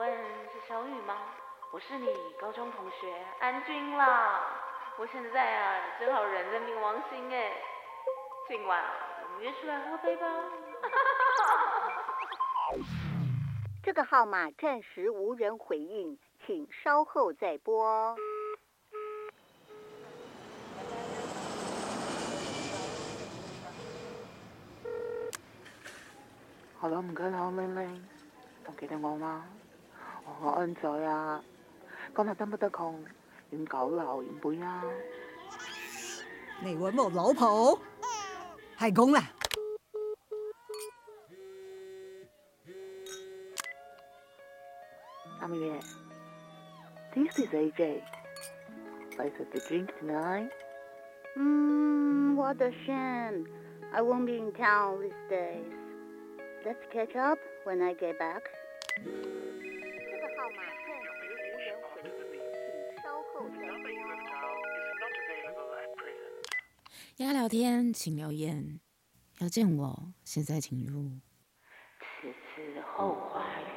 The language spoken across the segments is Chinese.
问是小雨吗？我是你高中同学安君啦。我现在啊正好人在冥王星哎，今晚我们约出来喝杯吧。这个号码暂时无人回应，请稍后再拨。好啦，唔该啦，玲玲，仲记得我吗？我安仔啊，今日得不得空？饮酒楼饮杯啊？你揾我老婆？系咁啦。阿明爷，This is AJ. Let's have a drink tonight. 嗯，What a shame. I won't be in town these days. Let's catch up when I get back. 码暂时无人回应，请稍后再拨。要聊天请留言，要见我现在请入。此次后花园。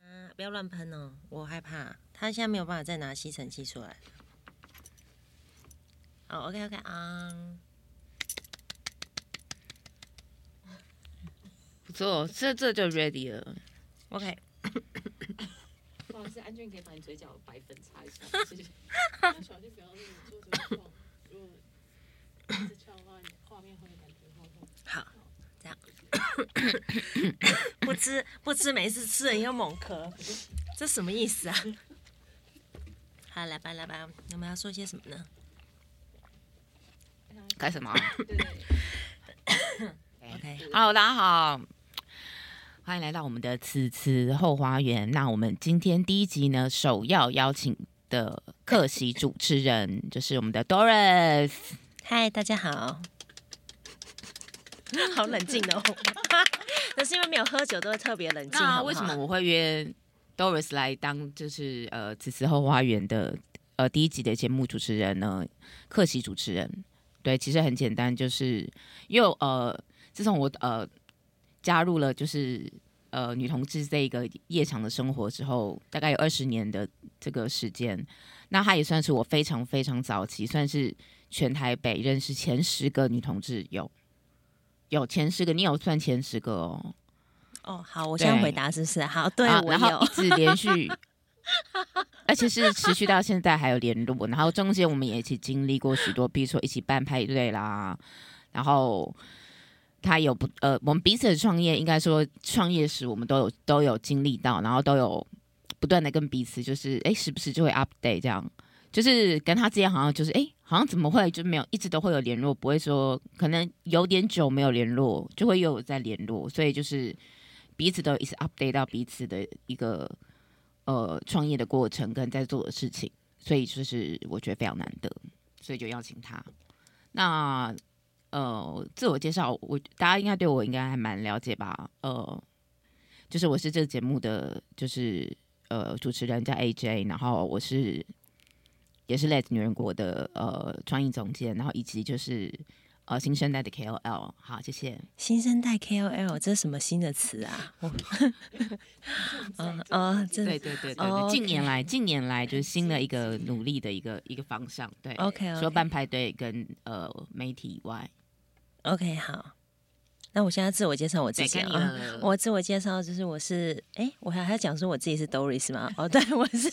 嗯，不要乱喷哦，我害怕。他现在没有办法再拿吸尘器出来。哦，OK OK 啊、um。不错，这这就 ready 了。OK。不好意思，安俊可以把你嘴角的白粉擦一下，谢谢。小心不要那个做这个状，如果一直翘的话，画面会感觉好。好，这样。不吃不吃没事，吃了又猛咳，这什么意思啊？好，来吧来吧，我们要说些什么呢？干什么对对对。OK，Hello，大家好。欢迎来到我们的此次后花园。那我们今天第一集呢，首要邀请的客席主持人 就是我们的 Doris。嗨，大家好。好冷静哦，那是因为没有喝酒，都会特别冷静。那为什么我会约 Doris 来当就是呃此次后花园的呃第一集的节目主持人呢？客席主持人，对，其实很简单，就是因为呃自从我呃。加入了就是呃女同志这个夜场的生活之后，大概有二十年的这个时间，那她也算是我非常非常早期，算是全台北认识前十个女同志有有前十个，你有算前十个哦？哦，好，我先回答是不是？好，对，啊、我然后一直连续，而且是持续到现在还有联络，然后中间我们也一起经历过许多，比如说一起办派对啦，然后。他有不呃，我们彼此的创业，应该说创业时我们都有都有经历到，然后都有不断的跟彼此就是哎，时不时就会 update 这样，就是跟他之间好像就是哎，好像怎么会就没有一直都会有联络，不会说可能有点久没有联络，就会又有在联络，所以就是彼此都一直 update 到彼此的一个呃创业的过程跟在做的事情，所以就是我觉得非常难得，所以就邀请他。那。呃，自我介绍，我大家应该对我应该还蛮了解吧？呃，就是我是这个节目的，就是呃主持人叫 AJ，然后我是也是 Let 女人国的呃创意总监，然后以及就是。呃，新生代的 KOL，好，谢谢。新生代 KOL，这是什么新的词啊？嗯嗯，对对对对对，近年来近年来就是新的一个努力的一个一个方向，对。OK，除了办派对跟呃媒体以外，OK，好。那我现在自我介绍我自己啊，我自我介绍就是我是，哎、欸，我还还讲说我自己是 Doris 吗？哦，对，我是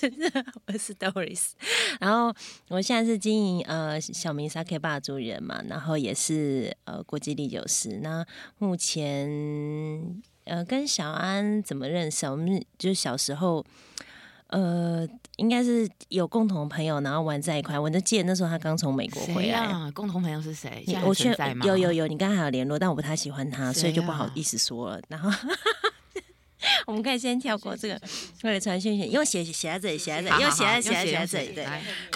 我是 Doris，然后我现在是经营呃小明 Sake Bar 主人嘛，然后也是呃国际唎酒师。那目前呃跟小安怎么认识？我们就是小时候。呃，应该是有共同朋友，然后玩在一块。我就记得那时候他刚从美国回来。啊、共同朋友是谁？我现在有有有，你刚才还有联络，但我不太喜欢他，所以就不好意思说了。然后 我们可以先跳过这个，为了传讯息，因为写写在这里，写在这里，因为写在写在写在这里。对。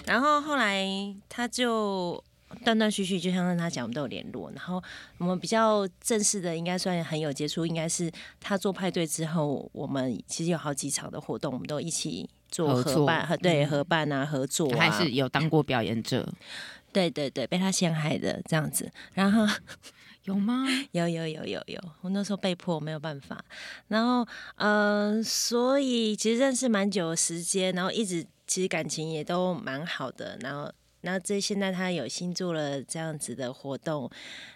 然后后来他就。断断续续，就像跟他讲，我们都有联络。然后我们比较正式的，应该算很有接触，应该是他做派对之后，我们其实有好几场的活动，我们都一起做合办，合对合办啊，合作啊，还是有当过表演者。对对对，被他陷害的这样子。然后 有吗？有有有有有，我那时候被迫没有办法。然后，嗯、呃，所以其实认识蛮久的时间，然后一直其实感情也都蛮好的。然后，然后这现在他有新做了这样子的活动，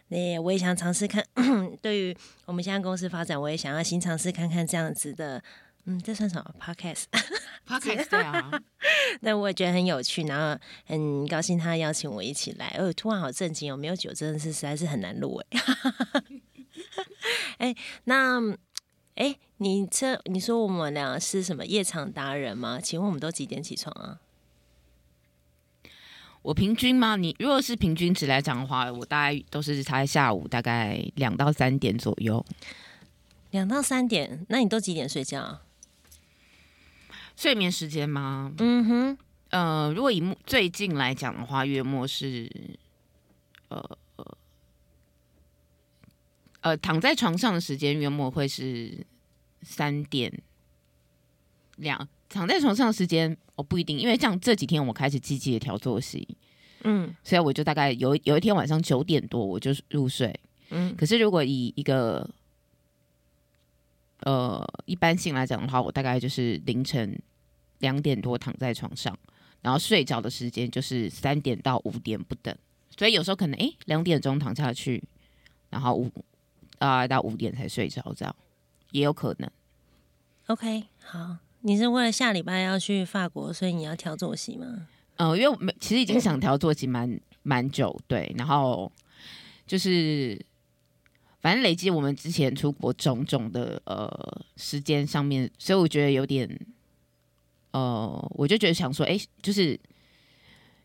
那我也想尝试看。对于我们现在公司发展，我也想要新尝试看看这样子的。嗯，这算什么？Podcast？Podcast 对啊，但我也觉得很有趣，然后很高兴他邀请我一起来。哦，突然好震惊哦，没有酒真的是实在是很难录哎。哎，那哎，你这你说我们俩是什么夜场达人吗？请问我们都几点起床啊？我平均吗？你如果是平均值来讲的话，我大概都是在下午大概两到三点左右。两到三点，那你都几点睡觉啊？睡眠时间吗？嗯哼，呃，如果以最近来讲的话，月末是，呃呃躺在床上的时间月末会是三点两，躺在床上的时间我不一定，因为像这几天我开始积极的调作息，嗯，所以我就大概有有一天晚上九点多我就入睡，嗯，可是如果以一个呃，一般性来讲的话，我大概就是凌晨两点多躺在床上，然后睡着的时间就是三点到五点不等，所以有时候可能诶两点钟躺下去，然后五啊到五点才睡着，这样也有可能。OK，好，你是为了下礼拜要去法国，所以你要调作息吗？呃，因为我们其实已经想调作息蛮蛮久，对，然后就是。反正累积我们之前出国种种的呃时间上面，所以我觉得有点，呃，我就觉得想说，哎、欸，就是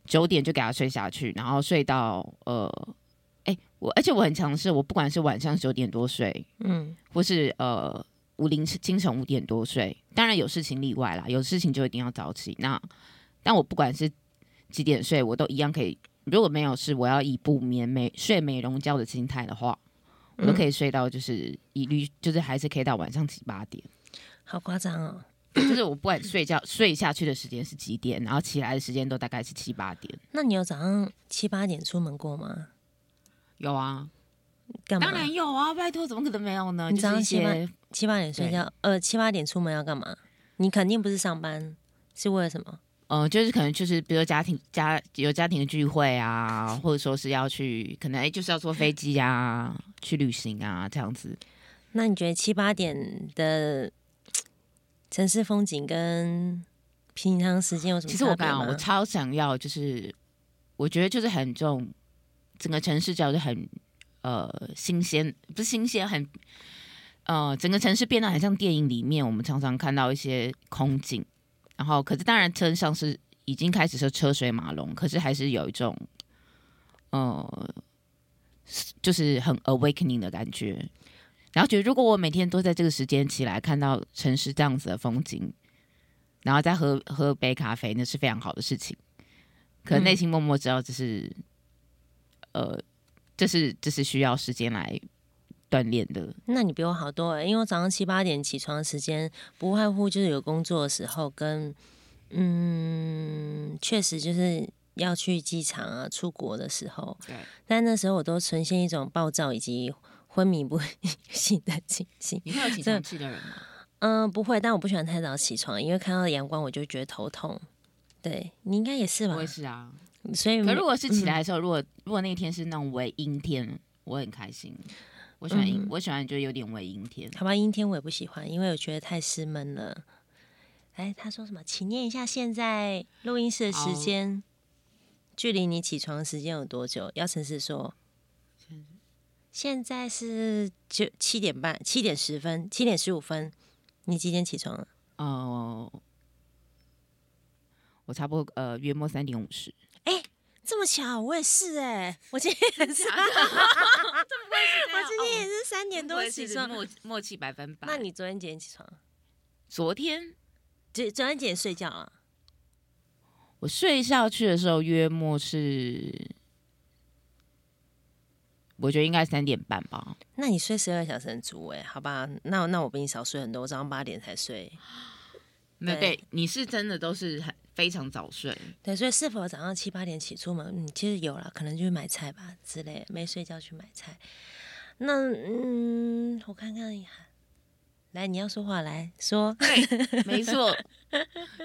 九点就给他睡下去，然后睡到呃，哎、欸，我而且我很强势，我不管是晚上九点多睡，嗯，或是呃五凌晨清晨五点多睡，当然有事情例外啦，有事情就一定要早起。那但我不管是几点睡，我都一样可以。如果没有事，我要以不眠美睡美容觉的心态的话。我都可以睡到，就是一律，就是还是可以到晚上七八点，好夸张哦！就是我不管睡觉 睡下去的时间是几点，然后起来的时间都大概是七八点。那你有早上七八点出门过吗？有啊，干嘛？当然有啊！拜托，怎么可能没有呢？你早上七八七八点睡觉，呃，七八点出门要干嘛？你肯定不是上班，是为了什么？嗯、呃，就是可能就是比如家庭家有家庭的聚会啊，或者说是要去，可能哎就是要坐飞机啊，去旅行啊这样子。那你觉得七八点的城市风景跟平常时间有什么？其实我刚刚我超想要，就是我觉得就是很重，整个城市叫做很呃新鲜，不是新鲜，很呃整个城市变得很像电影里面我们常常看到一些空景。然后，可是当然，车上是已经开始是车水马龙，可是还是有一种，呃，就是很 awakening 的感觉。然后觉得，如果我每天都在这个时间起来，看到城市这样子的风景，然后再喝喝杯咖啡，那是非常好的事情。可能内心默默知道，这是，呃，这是这是需要时间来。锻炼的，那你比我好多了，因为我早上七八点起床的时间，不外乎就是有工作的时候跟，嗯，确实就是要去机场啊、出国的时候。对。但那时候我都呈现一种暴躁以及昏迷不 醒的情形。你会有起床气的人吗？嗯，不会，但我不喜欢太早起床，因为看到阳光我就觉得头痛。对，你应该也是吧？我也是啊。所以，可如果是起来的时候，嗯、如果如果那天是那种微阴天，我很开心。我喜欢阴、嗯，我喜欢就有点微阴天。好吧，阴天我也不喜欢，因为我觉得太湿闷了。哎，他说什么？请念一下现在录音室的时间，距离你起床的时间有多久？姚晨是说，现在是九七点半，七点十分，七点十五分。你几点起床了？哦、呃，我差不多呃约莫三点五十。哎。这么巧，我也是哎、欸，我今天也是，我今天也是三点多起床，默默契百分百。那你昨天几点起床？昨天，昨昨天几点睡觉啊？我睡下去的时候约莫是，我觉得应该三点半吧。那你睡十二小时很足哎，好吧？那那我比你少睡很多，我早上八点才睡。对对，你是真的都是很。非常早睡，对，所以是否早上七八点起出门？嗯，其实有了，可能就是买菜吧之类的，没睡觉去买菜。那嗯，我看看，来，你要说话来说。对，没错，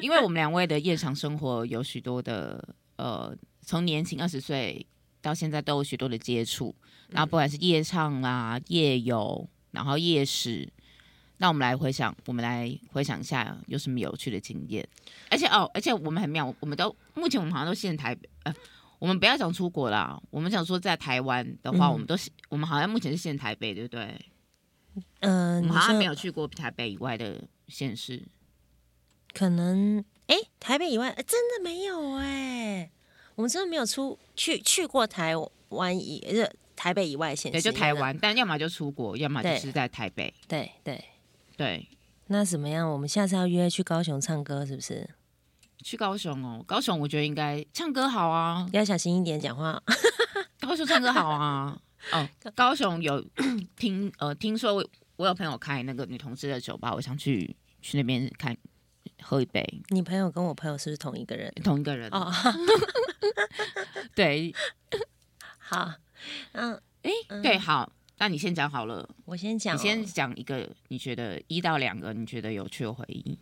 因为我们两位的夜场生活有许多的呃，从年轻二十岁到现在都有许多的接触，然后不管是夜唱啊、夜游，然后夜市。那我们来回想，我们来回想一下有什么有趣的经验。而且哦，而且我们很妙，我们都目前我们好像都现台北。呃，我们不要讲出国啦，我们想说在台湾的话，嗯、我们都是我们好像目前是现台北，对不对？嗯、呃，我们好像没有去过台北以外的县市。可能哎，台北以外真的没有哎，我们真的没有出去去过台湾以呃台北以外县市，对，就台湾，但要么就出国，要么就是在台北，对对。对对，那怎么样？我们下次要约去高雄唱歌，是不是？去高雄哦，高雄我觉得应该唱歌好啊，要小心一点讲话。高雄唱歌好啊，哦，高雄有 听呃听说我，我有朋友开那个女同志的酒吧，我想去去那边看喝一杯。你朋友跟我朋友是不是同一个人？同一个人哦。对，好，嗯，哎，对，好。那你先讲好了，我先讲。你先讲一个，你觉得一到两个你觉得有趣的回忆。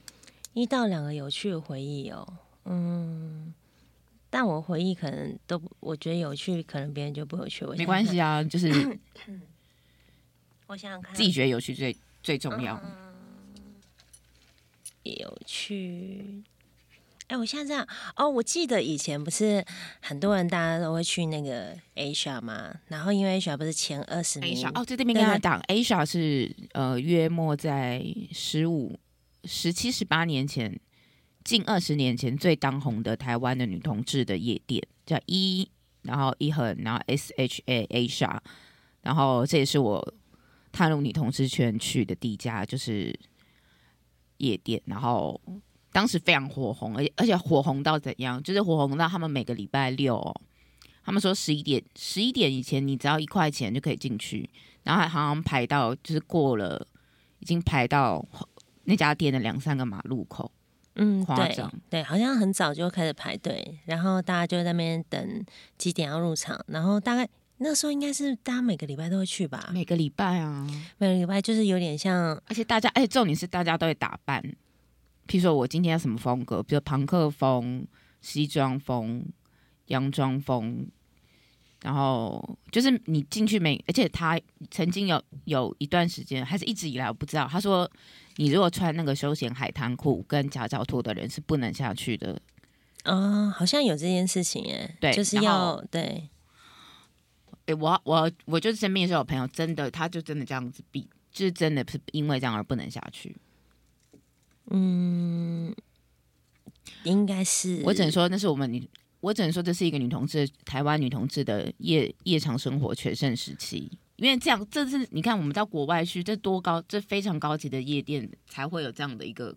一到两个有趣的回忆哦，嗯，但我回忆可能都我觉得有趣，可能别人就不有趣。我没关系啊，就是 我想想看，自己觉得有趣最最重要。嗯，有趣。哎，我现在这样哦，我记得以前不是很多人大家都会去那个 Asia 嘛，然后因为 Asia 不是前二十名哦，在这边跟他讲，Asia 是呃约莫在十五、十七、十八年前，近二十年前最当红的台湾的女同志的夜店，叫一，然后一横，然后 S H A Asia，然后这也是我踏入女同志圈去的第一家就是夜店，然后。当时非常火红，而且而且火红到怎样？就是火红到他们每个礼拜六，哦，他们说十一点十一点以前，你只要一块钱就可以进去，然后还好像排到就是过了，已经排到那家店的两三个马路口。嗯，夸张，对，好像很早就开始排队，然后大家就在那边等几点要入场，然后大概那时候应该是大家每个礼拜都会去吧？每个礼拜啊，每个礼拜就是有点像，而且大家，而且重点是大家都会打扮。譬如说我今天要什么风格，比如朋克风、西装风、洋装风，然后就是你进去没，而且他曾经有有一段时间，还是一直以来我不知道，他说你如果穿那个休闲海滩裤跟夹脚拖的人是不能下去的。嗯、呃，好像有这件事情耶，对，就是要对。哎，我我我就是身边是有朋友，真的他就真的这样子比，就是真的是因为这样而不能下去。嗯，应该是。我只能说那是我们女，我只能说这是一个女同志，台湾女同志的夜夜场生活全盛时期。因为这样，这是你看我们到国外去，这多高，这非常高级的夜店才会有这样的一个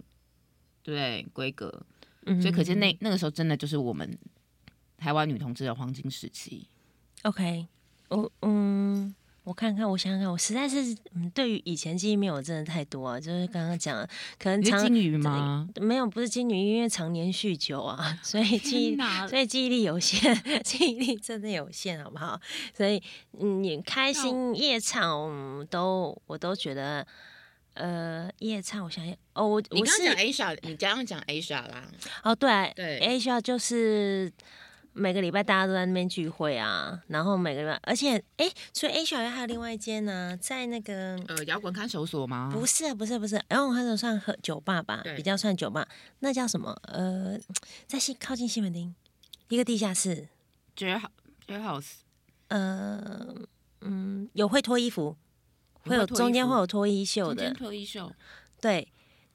对规格。嗯，所以可见那那个时候真的就是我们台湾女同志的黄金时期。OK，我嗯。我看看，我想想看，我实在是嗯，对于以前记忆没有真的太多啊。就是刚刚讲，可能常金鱼吗？没有，不是金鱼，因为常年酗酒啊，所以记忆，所以记忆力有限，记忆力真的有限，好不好？所以嗯，你开心夜唱都，我都觉得，呃，夜唱，我想想，哦，我你刚刚讲 Asia，你刚刚讲 Asia 啦，哦，对对，Asia 就是。每个礼拜大家都在那边聚会啊，然后每个礼拜，而且哎，所以 A 小学还有另外一间呢、啊，在那个呃摇滚看守所吗？不是，不是，不是，摇滚看守算喝酒吧吧，比较算酒吧。那叫什么？呃，在西靠近西门町一个地下室。J House。呃，嗯，有会脱衣服，会有中间会有脱衣秀的脱衣秀。对，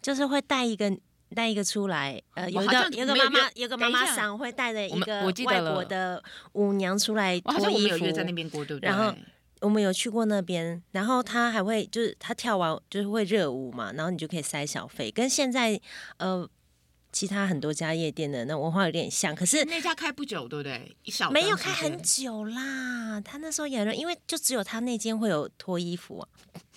就是会带一个。带一个出来，呃，有一个有个妈妈，有个妈妈桑会带着一个外国的舞娘出来脱衣服，在那边过，对不对？然后我们有去过那边，然后他还会就是他跳完就是会热舞嘛，然后你就可以塞小费，跟现在呃其他很多家夜店的那文化有点像。可是那家开不久，对不对？一小没有开很久啦，他那时候演了，因为就只有他那间会有脱衣服啊。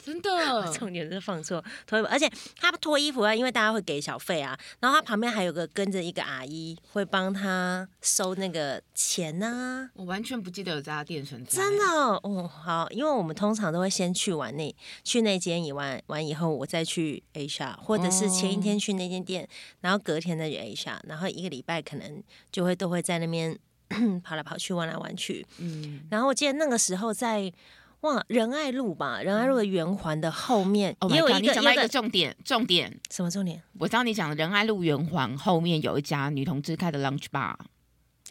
真的，重点是放错脱衣服，而且他脱衣服啊，因为大家会给小费啊，然后他旁边还有个跟着一个阿姨，会帮他收那个钱呐、啊。我完全不记得有这家店存在。真的哦，好，因为我们通常都会先去玩那去那间，以外完以后，我再去 Asia，或者是前一天去那间店，然后隔天再去 Asia，然后一个礼拜可能就会都会在那边 跑来跑去，玩来玩去。嗯，然后我记得那个时候在。哇，仁爱路吧，仁爱路的圆环的后面也有一个，你讲到一个重点，重点什么重点？我知道你讲的仁爱路圆环后面有一家女同志开的 lunch bar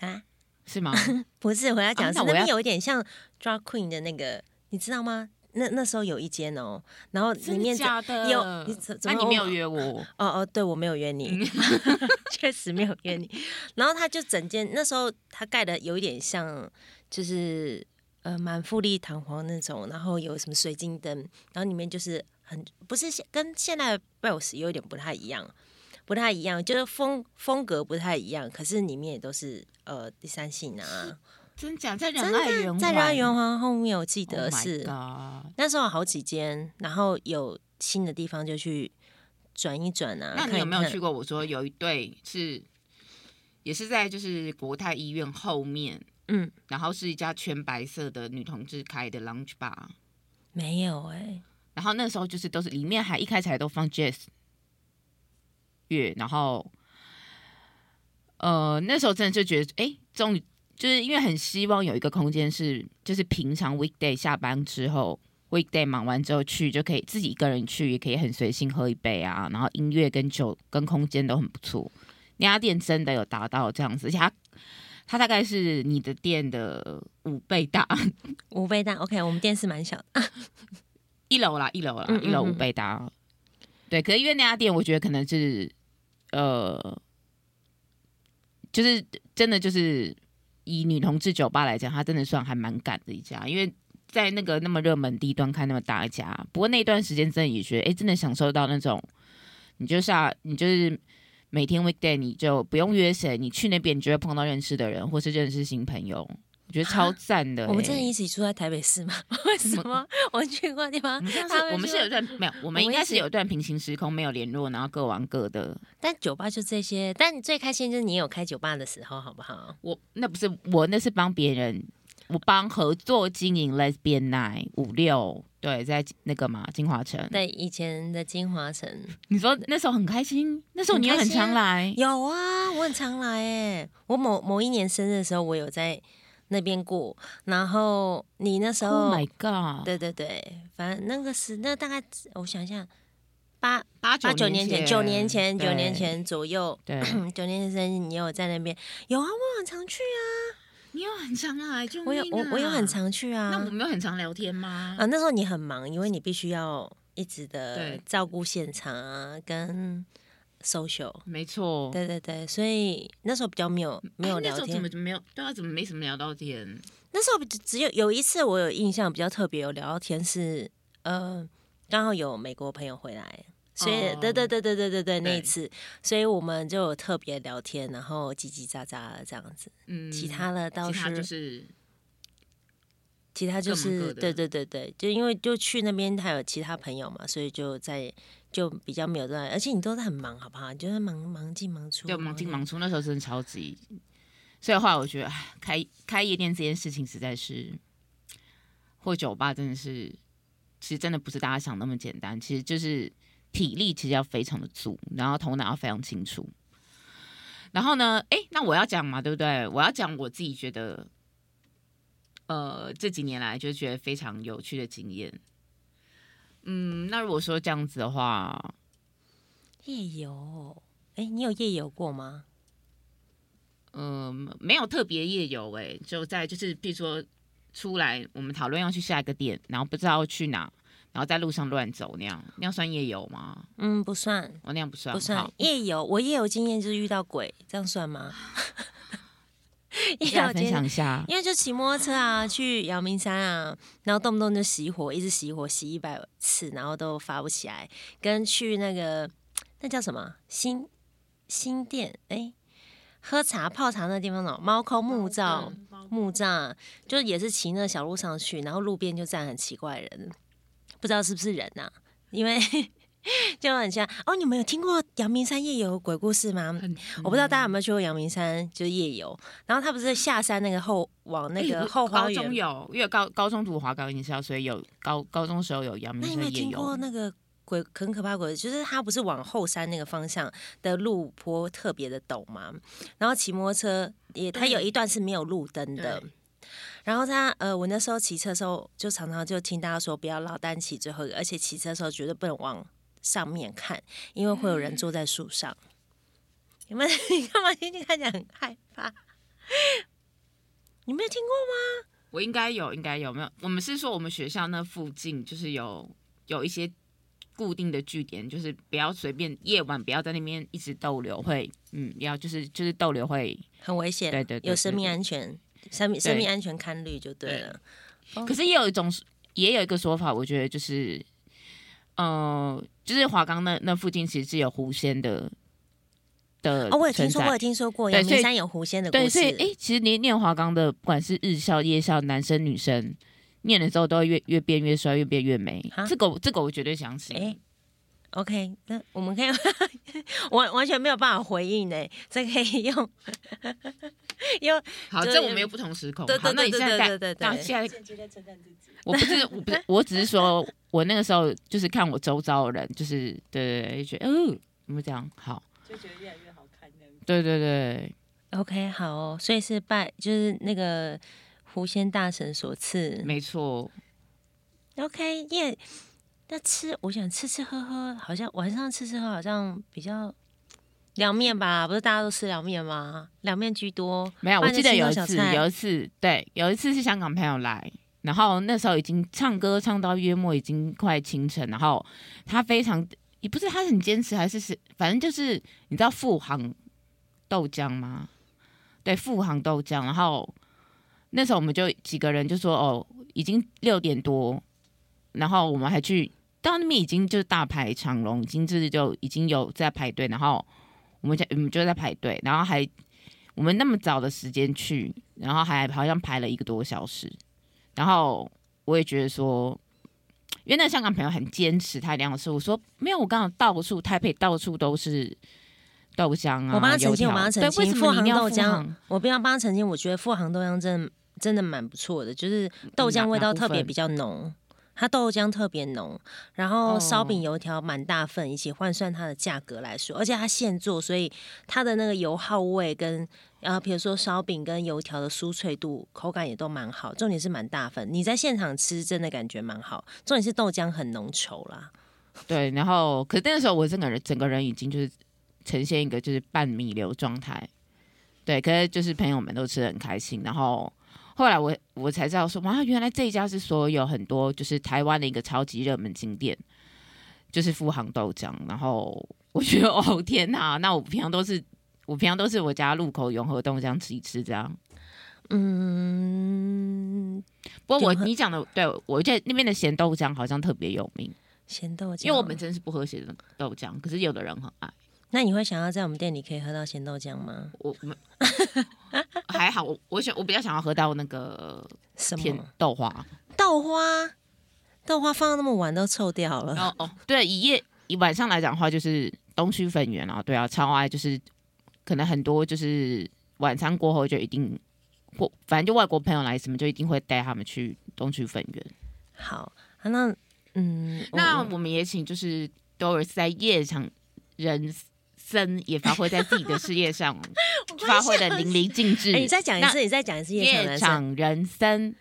啊，是吗？不是，我要讲是那边有一点像 drag queen 的那个，你知道吗？那那时候有一间哦，然后里面假的有，你那你没有约我？哦哦，对我没有约你，确实没有约你。然后他就整间那时候他盖的有一点像，就是。呃，蛮富丽堂皇那种，然后有什么水晶灯，然后里面就是很不是现跟现在的 Bells 有点不太一样，不太一样，就是风风格不太一样，可是里面也都是呃第三性啊，真假在仁爱圆，在仁爱圆环后面，我记得是、oh、那时候有好几间，然后有新的地方就去转一转啊。那你有没有去过？我说有一对是也是在就是国泰医院后面。嗯，然后是一家全白色的女同志开的 lounge bar，没有哎、欸。然后那时候就是都是里面还一开始还都放 jazz 乐，然后呃那时候真的就觉得哎，终于就是因为很希望有一个空间是就是平常 weekday 下班之后 weekday 忙完之后去就可以自己一个人去，也可以很随性喝一杯啊，然后音乐跟酒跟空间都很不错。那家店真的有达到这样子，而且它。它大概是你的店的五倍大，五倍大。OK，我们店是蛮小的，一楼啦，一楼啦，嗯嗯嗯，一楼五倍大。对，可是因为那家店，我觉得可能是，呃，就是真的就是以女同志酒吧来讲，它真的算还蛮赶的一家，因为在那个那么热门地段开那么大一家。不过那段时间真的也觉得，哎、欸，真的享受到那种，你就下，你就是。每天 weekday 你就不用约谁，你去那边你就会碰到认识的人，或是认识新朋友，我觉得超赞的、欸。我们真的一起住在台北市吗？为什么？我去过地方。我们是，我们是有段没有，我们应该是有段平行时空没有联络，然后各玩各的。但酒吧就这些，但你最开心就是你有开酒吧的时候，好不好？我那不是我，那是帮别人。我帮合作经营 Lesbian Night 五六，对，在那个嘛金华城，对，以前的金华城。你说那时候很开心，那时候你也很常来？有啊，我很常来诶。我某某一年生日的时候，我有在那边过。然后你那时候，Oh my God！对对对，反正那个是那大概我想一下，八八九九年前，九年前，九年前左右，对，九年前生日你有在那边？有啊，我很常去啊。你有很常来，就、啊、我有我我有很常去啊。那我们有很常聊天吗？啊，那时候你很忙，因为你必须要一直的照顾现场啊，跟 social。没错。对对对，所以那时候比较没有没有聊天。那时候怎么没有？对啊，怎么没什么聊到天？那时候只有有一次我有印象比较特别有聊到天是呃，刚好有美国朋友回来。所以，对对对对对对对，那一次，所以我们就有特别聊天，然后叽叽喳喳这样子。嗯，其他的倒是，就是，其他就是，对对对对，就因为就去那边还有其他朋友嘛，所以就在就比较没有在，而且你都是很忙，好不好？你就是忙忙进忙出，对忙进忙出，那时候真的超级。所以后来我觉得，开开夜店这件事情实在是，或酒吧真的是，其实真的不是大家想那么简单，其实就是。体力其实要非常的足，然后头脑要非常清楚。然后呢，哎，那我要讲嘛，对不对？我要讲我自己觉得，呃，这几年来就觉得非常有趣的经验。嗯，那如果说这样子的话，夜游，哎，你有夜游过吗？嗯、呃，没有特别夜游，哎，就在就是，比如说出来，我们讨论要去下一个店，然后不知道去哪。然后在路上乱走那样，那样算夜游吗？嗯，不算。我、哦、那样不算。不算夜游。我夜游经验就是遇到鬼，这样算吗？要分享一下。因为就骑摩托车啊，去阳明山啊，然后动不动就熄火，一直熄火，熄一百次，然后都发不起来。跟去那个那叫什么新新店哎，喝茶泡茶那地方呢，猫空木造木栅，就也是骑那小路上去，然后路边就站很奇怪的人。不知道是不是人呐、啊？因为 就很像哦。你们有听过阳明山夜游鬼故事吗？嗯、我不知道大家有没有去过阳明山，就是夜游。然后他不是下山那个后往那个后花园、欸、有，因为高高中读华冈艺校，所以有高高中时候有阳明山夜游。那你有听过那个鬼很可怕鬼？就是他不是往后山那个方向的路坡特别的陡嘛？然后骑摩托车也，他有一段是没有路灯的。然后他呃，我那时候骑车的时候，就常常就听大家说不要落单骑最后一个，而且骑车的时候绝对不能往上面看，因为会有人坐在树上。你们 你干嘛听听看起来很害怕？你没有听过吗？我应该有，应该有没有？我们是说我们学校那附近就是有有一些固定的据点，就是不要随便夜晚不要在那边一直逗留，会嗯，要就是就是逗留会很危险，对对，对，对，有生命安全。生命生命安全看虑就对了，对 oh. 可是也有一种，也有一个说法，我觉得就是，呃，就是华冈那那附近其实是有狐仙的的。哦，我也听说过，我也听说过阳明山有狐仙的故事。对，所以哎、欸，其实你念华冈的，不管是日校夜校，男生女生念的时候，都会越越变越帅，越变越美。蛤这个这个我绝对相信。欸 OK，那我们可以完完全没有办法回应呢，这可以用用 好，这我们有不同时空。对对对对对对对。那现在 我不是我不是我只是说我那个时候就是看我周遭的人，就是对对对，觉得哦，怎么讲好，就觉得越来越好看。对对对，OK，好哦，所以是拜就是那个狐仙大神所赐，没错。OK，耶。那吃，我想吃吃喝喝，好像晚上吃吃喝好像比较凉面吧？不是大家都吃凉面吗？凉面居多。没有，我记得有一次，有一次，对，有一次是香港朋友来，然后那时候已经唱歌唱到约莫已经快清晨，然后他非常也不是他很坚持，还是是反正就是你知道富航豆浆吗？对，富航豆浆。然后那时候我们就几个人就说哦，已经六点多，然后我们还去。到那边已经就是大排长龙，已经就是就已经有在排队，然后我们就我们就在排队，然后还我们那么早的时间去，然后还好像排了一个多小时，然后我也觉得说，因为那香港朋友很坚持，他一定要吃，我说没有，我刚好到处台北到处都是豆浆啊，我帮他澄清，我帮他澄清，为什么富航豆浆，我不要帮他澄清，我觉得富航豆浆真的真的蛮不错的，就是豆浆味道特别比较浓。它豆浆特别浓，然后烧饼油条蛮大份，一起换算它的价格来说，而且它现做，所以它的那个油耗味跟呃，比如说烧饼跟油条的酥脆度，口感也都蛮好。重点是蛮大份，你在现场吃真的感觉蛮好。重点是豆浆很浓稠啦。对，然后可是那个时候我整个人整个人已经就是呈现一个就是半弥留状态。对，可是就是朋友们都吃的很开心，然后。后来我我才知道说，哇，原来这一家是所有很多就是台湾的一个超级热门景点，就是富航豆浆。然后我觉得哦天哪，那我平常都是我平常都是我家路口永和豆浆吃一吃这样。嗯，不过我你讲的对，我觉得那边的咸豆浆好像特别有名。咸豆浆，因为我们真是不喝咸的豆浆，可是有的人很爱。那你会想要在我们店里可以喝到咸豆浆吗？我们还好，我我想我比较想要喝到那个什么豆花，豆花，豆花放到那么晚都臭掉了。哦哦，对，一夜一晚上来讲的话，就是东区粉圆啊，对啊，超爱，就是可能很多就是晚餐过后就一定或反正就外国朋友来什么就一定会带他们去东区粉圆。好，那嗯，那我们也请就是 Doris 在夜场人。森也发挥在自己的事业上，发挥的淋漓尽致。欸、你再讲一次，你再讲一次夜场，人生。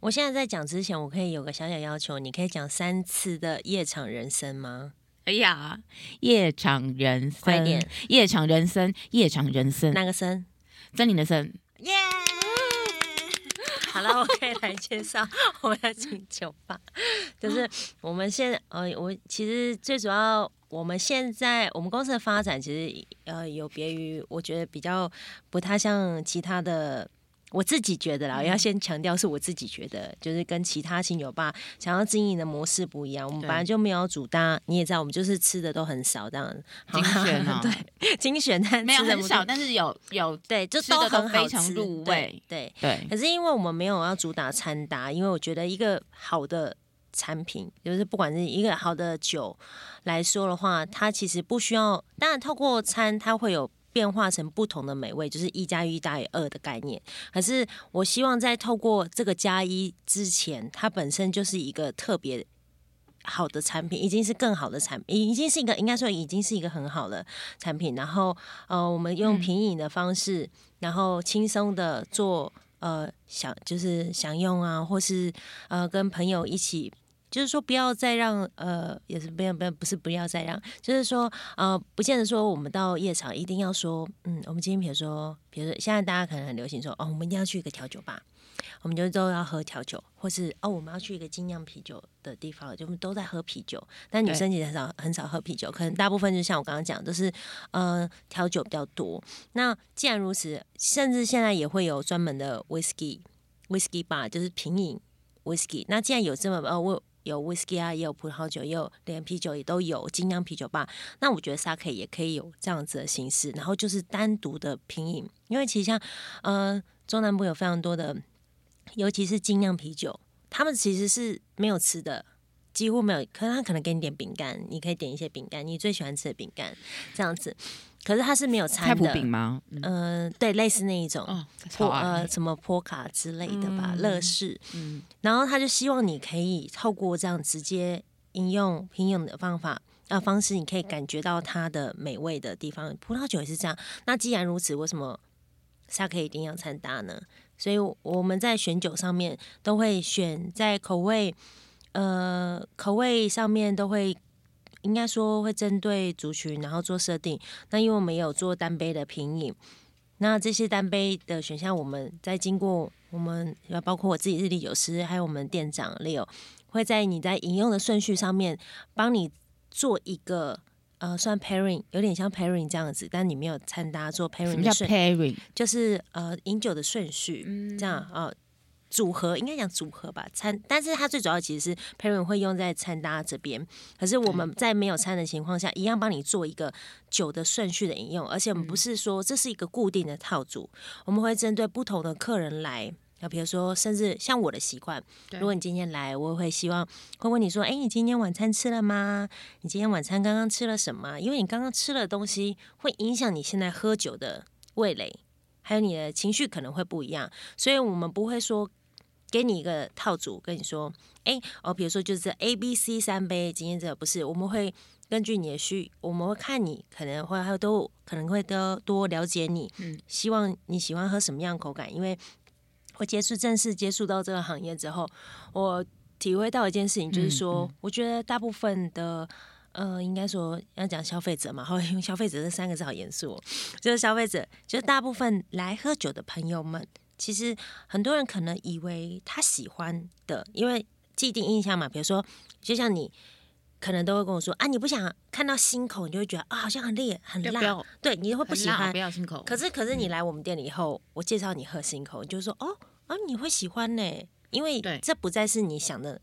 我现在在讲之前，我可以有个小小要求，你可以讲三次的夜场人生吗？哎呀，夜场人生，快点！夜场人生，夜场人生，哪个生？森林的森。耶！好了，我可以来介绍我要请酒吧。就是我们现，呃，我其实最主要。我们现在我们公司的发展其实呃有别于，我觉得比较不太像其他的，我自己觉得啦，嗯、要先强调是我自己觉得，就是跟其他清酒吧想要经营的模式不一样。我们本来就没有主打，你也知道，我们就是吃的都很少这样，精选啊，对，精选但没有很少，但是有有对，就都很好吃，非常入味，对对。可是因为我们没有要主打餐搭，因为我觉得一个好的。产品，就是不管是一个好的酒来说的话，它其实不需要。当然，透过餐，它会有变化成不同的美味，就是一加一大于二的概念。可是，我希望在透过这个加一之前，它本身就是一个特别好的产品，已经是更好的产品，已经是一个应该说已经是一个很好的产品。然后，呃，我们用品饮的方式，然后轻松的做。呃，享就是享用啊，或是呃跟朋友一起，就是说不要再让呃，也是不要不要不是不要再让，就是说呃，不见得说我们到夜场一定要说，嗯，我们今天比如说，比如说现在大家可能很流行说，哦，我们一定要去一个调酒吧。我们就都要喝调酒，或是哦，我们要去一个精酿啤酒的地方，就我们都在喝啤酒。但女生其实很少很少喝啤酒，可能大部分就像我刚刚讲，都是呃调酒比较多。那既然如此，甚至现在也会有专门的 whisky whisky bar，就是品饮 whisky。那既然有这么呃，我有 whisky 啊，也有葡萄酒，也有连啤酒也都有精酿啤酒吧。那我觉得 Sake 也可以有这样子的形式，然后就是单独的品饮，因为其实像呃中南部有非常多的。尤其是精酿啤酒，他们其实是没有吃的，几乎没有。可是他可能给你点饼干，你可以点一些饼干，你最喜欢吃的饼干这样子。可是他是没有餐的。饼吗？嗯、呃，对，类似那一种，哦、呃，什么波卡之类的吧，乐、嗯、事。嗯。然后他就希望你可以透过这样直接饮用品饮的方法啊方式，你可以感觉到它的美味的地方。葡萄酒也是这样。那既然如此，为什么 Sake 一定要餐搭呢？所以我们在选酒上面都会选在口味，呃，口味上面都会应该说会针对族群，然后做设定。那因为我们也有做单杯的品饮，那这些单杯的选项，我们在经过我们要包括我自己日历有师，还有我们店长 Leo，会在你在饮用的顺序上面帮你做一个。呃，算 pairing 有点像 pairing 这样子，但你没有掺搭做 pairing 的顺序。pairing 就是呃饮酒的顺序，嗯、这样啊、呃、组合应该讲组合吧，餐，但是它最主要其实是 pairing 会用在餐搭这边。可是我们在没有餐的情况下，一样帮你做一个酒的顺序的饮用，而且我们不是说这是一个固定的套组，我们会针对不同的客人来。那比如说，甚至像我的习惯，如果你今天来，我会希望会问你说：“哎，你今天晚餐吃了吗？你今天晚餐刚刚吃了什么？因为你刚刚吃了东西会影响你现在喝酒的味蕾，还有你的情绪可能会不一样。所以我们不会说给你一个套组，跟你说：哎，哦，比如说就是 A、B、C 三杯，今天这个不是，我们会根据你的需，我们会看你可能会还有都可能会多多了解你，嗯，希望你喜欢喝什么样的口感，因为。我接触正式接触到这个行业之后，我体会到一件事情，就是说，嗯嗯、我觉得大部分的，呃，应该说要讲消费者嘛，后来用消费者这三个字好严肃哦，就是消费者，就是大部分来喝酒的朋友们，其实很多人可能以为他喜欢的，因为既定印象嘛，比如说，就像你。可能都会跟我说啊，你不想看到新口，你就会觉得啊，好像很烈很辣，对，你会不喜欢。不要新口。可是，可是你来我们店里以后，我介绍你喝新口，你就说哦啊，你会喜欢呢，因为这不再是你想的，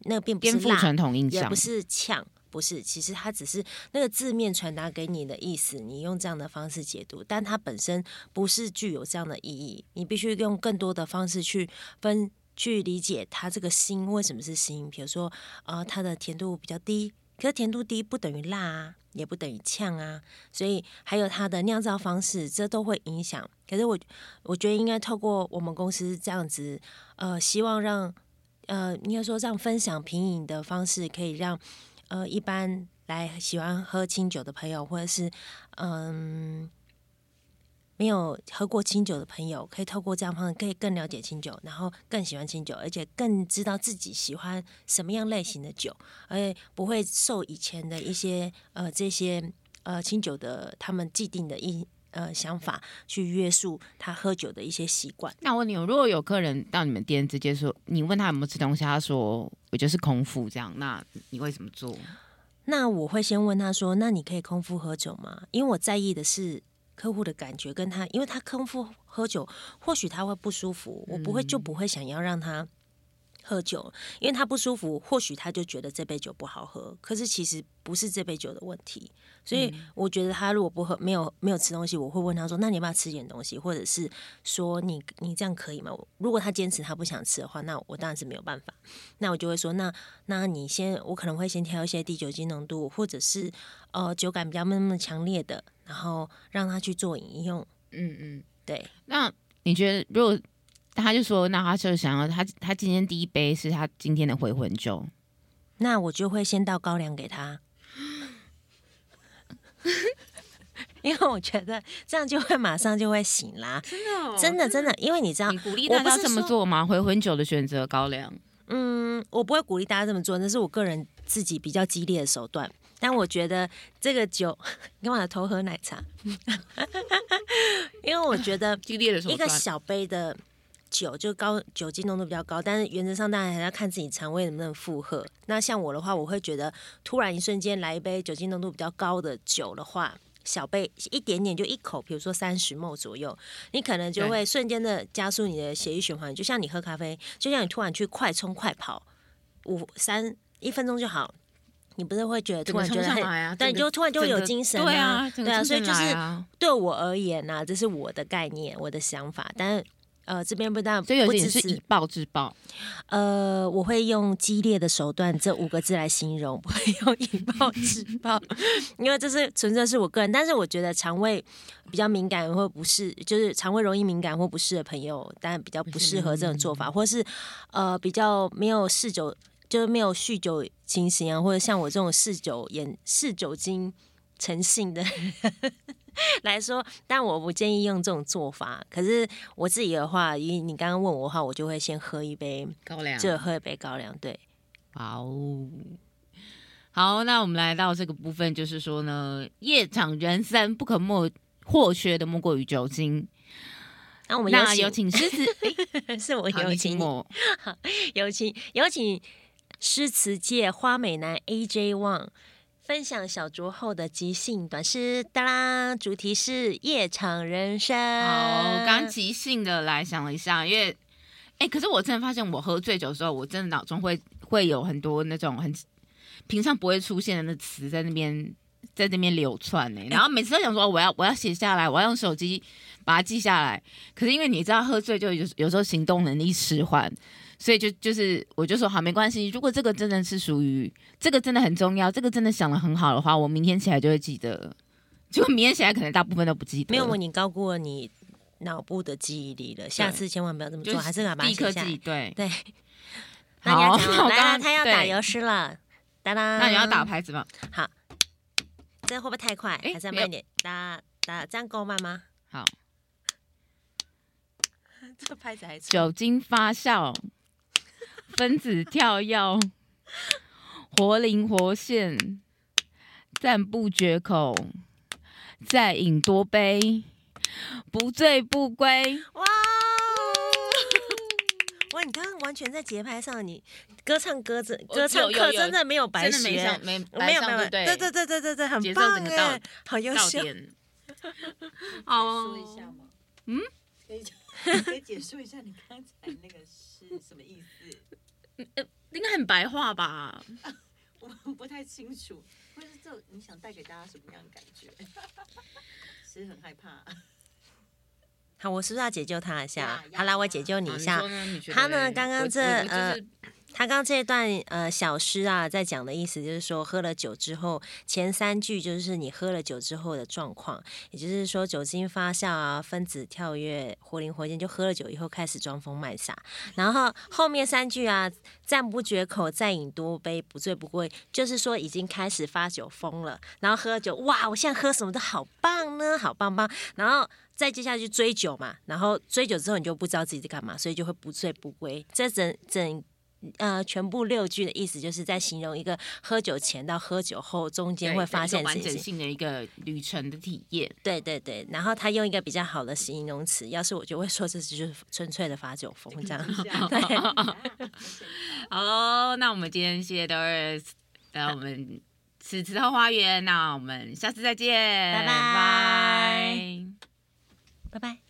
那个并不是辣，传统印象，也不是呛，不是，其实它只是那个字面传达给你的意思，你用这样的方式解读，但它本身不是具有这样的意义，你必须用更多的方式去分。去理解它这个心为什么是心，比如说，呃，它的甜度比较低，可是甜度低不等于辣啊，也不等于呛啊，所以还有它的酿造方式，这都会影响。可是我我觉得应该透过我们公司这样子，呃，希望让，呃，应该说这样分享品饮的方式，可以让，呃，一般来喜欢喝清酒的朋友，或者是，嗯。没有喝过清酒的朋友，可以透过这样方式，可以更了解清酒，然后更喜欢清酒，而且更知道自己喜欢什么样类型的酒，而且不会受以前的一些呃这些呃清酒的他们既定的印呃想法去约束他喝酒的一些习惯。那我问你，如果有客人到你们店直接说，你问他有没有吃东西，他说我就是空腹这样，那你会怎么做？那我会先问他说，那你可以空腹喝酒吗？因为我在意的是。客户的感觉跟他，因为他空腹喝酒，或许他会不舒服，我不会就不会想要让他喝酒，因为他不舒服，或许他就觉得这杯酒不好喝，可是其实不是这杯酒的问题。所以我觉得他如果不喝，没有没有吃东西，我会问他说：“那你要不要吃点东西？”或者是说你：“你你这样可以吗？”如果他坚持他不想吃的话，那我当然是没有办法。那我就会说：“那那你先，我可能会先挑一些低酒精浓度，或者是呃酒感比较没那么强烈的，然后让他去做饮用。”嗯嗯，对。那你觉得如果？他就说：“那他就想要他，他今天第一杯是他今天的回魂酒，那我就会先倒高粱给他，因为我觉得这样就会马上就会醒啦。真的、哦，真的，真的，因为你知道，你鼓励大家这么做吗？回魂酒的选择高粱，嗯，我不会鼓励大家这么做，那是我个人自己比较激烈的手段。但我觉得这个酒，你干嘛偷喝奶茶？因为我觉得 激烈的一个小杯的。”酒就高酒精浓度比较高，但是原则上当然还要看自己肠胃能不能负荷。那像我的话，我会觉得突然一瞬间来一杯酒精浓度比较高的酒的话，小杯一点点就一口，比如说三十 ml 左右，你可能就会瞬间的加速你的血液循环，就像你喝咖啡，就像你突然去快冲快跑五三一分钟就好，你不是会觉得突然觉得很，啊、但你就突然就会有精神啊，啊对啊，所以就是对我而言呢、啊，这是我的概念，我的想法，但是。呃，这边不但所以有点是以暴制暴，呃，我会用激烈的手段这五个字来形容，不会用以暴制暴，因为这是纯粹是我个人。但是我觉得肠胃比较敏感或不适，就是肠胃容易敏感或不适的朋友，当然比较不适合这种做法，或是呃比较没有嗜酒，就是没有酗酒情形啊，或者像我这种嗜酒眼嗜酒精成性的人。来说，但我不建议用这种做法。可是我自己的话，因为你刚刚问我的话，我就会先喝一杯高粱，就喝一杯高粱。对，好，好，那我们来到这个部分，就是说呢，夜场人生不可莫或缺的莫过于酒精。那我们那有请诗词，欸、是我有请我，有请有请诗词界花美男 AJ Wang。分享小酌后的即兴短诗，哒啦！主题是夜场人生。好，刚即兴的来想了一下，因为，哎、欸，可是我真的发现，我喝醉酒的时候，我真的脑中会会有很多那种很平常不会出现的那词在那边在那边流窜呢。然后每次都想说，我要我要写下来，我要用手机把它记下来。可是因为你知道，喝醉就有有时候行动能力迟缓。所以就就是，我就说好，没关系。如果这个真的是属于这个真的很重要，这个真的想的很好的话，我明天起来就会记得。就明天起来可能大部分都不记得。没有，你高估了你脑部的记忆力了。下次千万不要这么做，还是把它记下来。对对。好，来，他要打油诗了。哒啦。那你要打拍子吗？好。这会不会太快？还是要慢一点？哒哒，这样够慢吗？好。这个拍子还酒精发酵。分子跳跃，活灵活现，赞不绝口，再饮多杯，不醉不归。哇！哇！你刚刚完全在节拍上，你歌唱歌真歌唱课真的没有白学，没有没有没有，对对对对对对，很棒哎，好优秀。好，说一下吗？嗯，可以可以解释一下你刚才那个是什么意思？呃，应该很白话吧？我不太清楚，或是这你想带给大家什么样的感觉？其实很害怕。好，我是不是要解救他一下？好啦，我解救你一下。他呢？刚刚这呃。他刚刚这段呃小诗啊，在讲的意思就是说，喝了酒之后，前三句就是你喝了酒之后的状况，也就是说酒精发酵啊，分子跳跃，活灵活现，就喝了酒以后开始装疯卖傻。然后后面三句啊，赞不绝口，再饮多杯，不醉不归，就是说已经开始发酒疯了。然后喝了酒，哇，我现在喝什么都好棒呢，好棒棒。然后再接下去追酒嘛，然后追酒之后你就不知道自己在干嘛，所以就会不醉不归。这整整。呃，全部六句的意思就是在形容一个喝酒前到喝酒后中间会发现完整性的一个旅程的体验。对对对，然后他用一个比较好的形容词，要是我就会说这是就是纯粹的发酒疯这样。对，好，那我们今天谢谢 Doris 来我们此次后花园，那我们下次再见，拜拜，拜拜。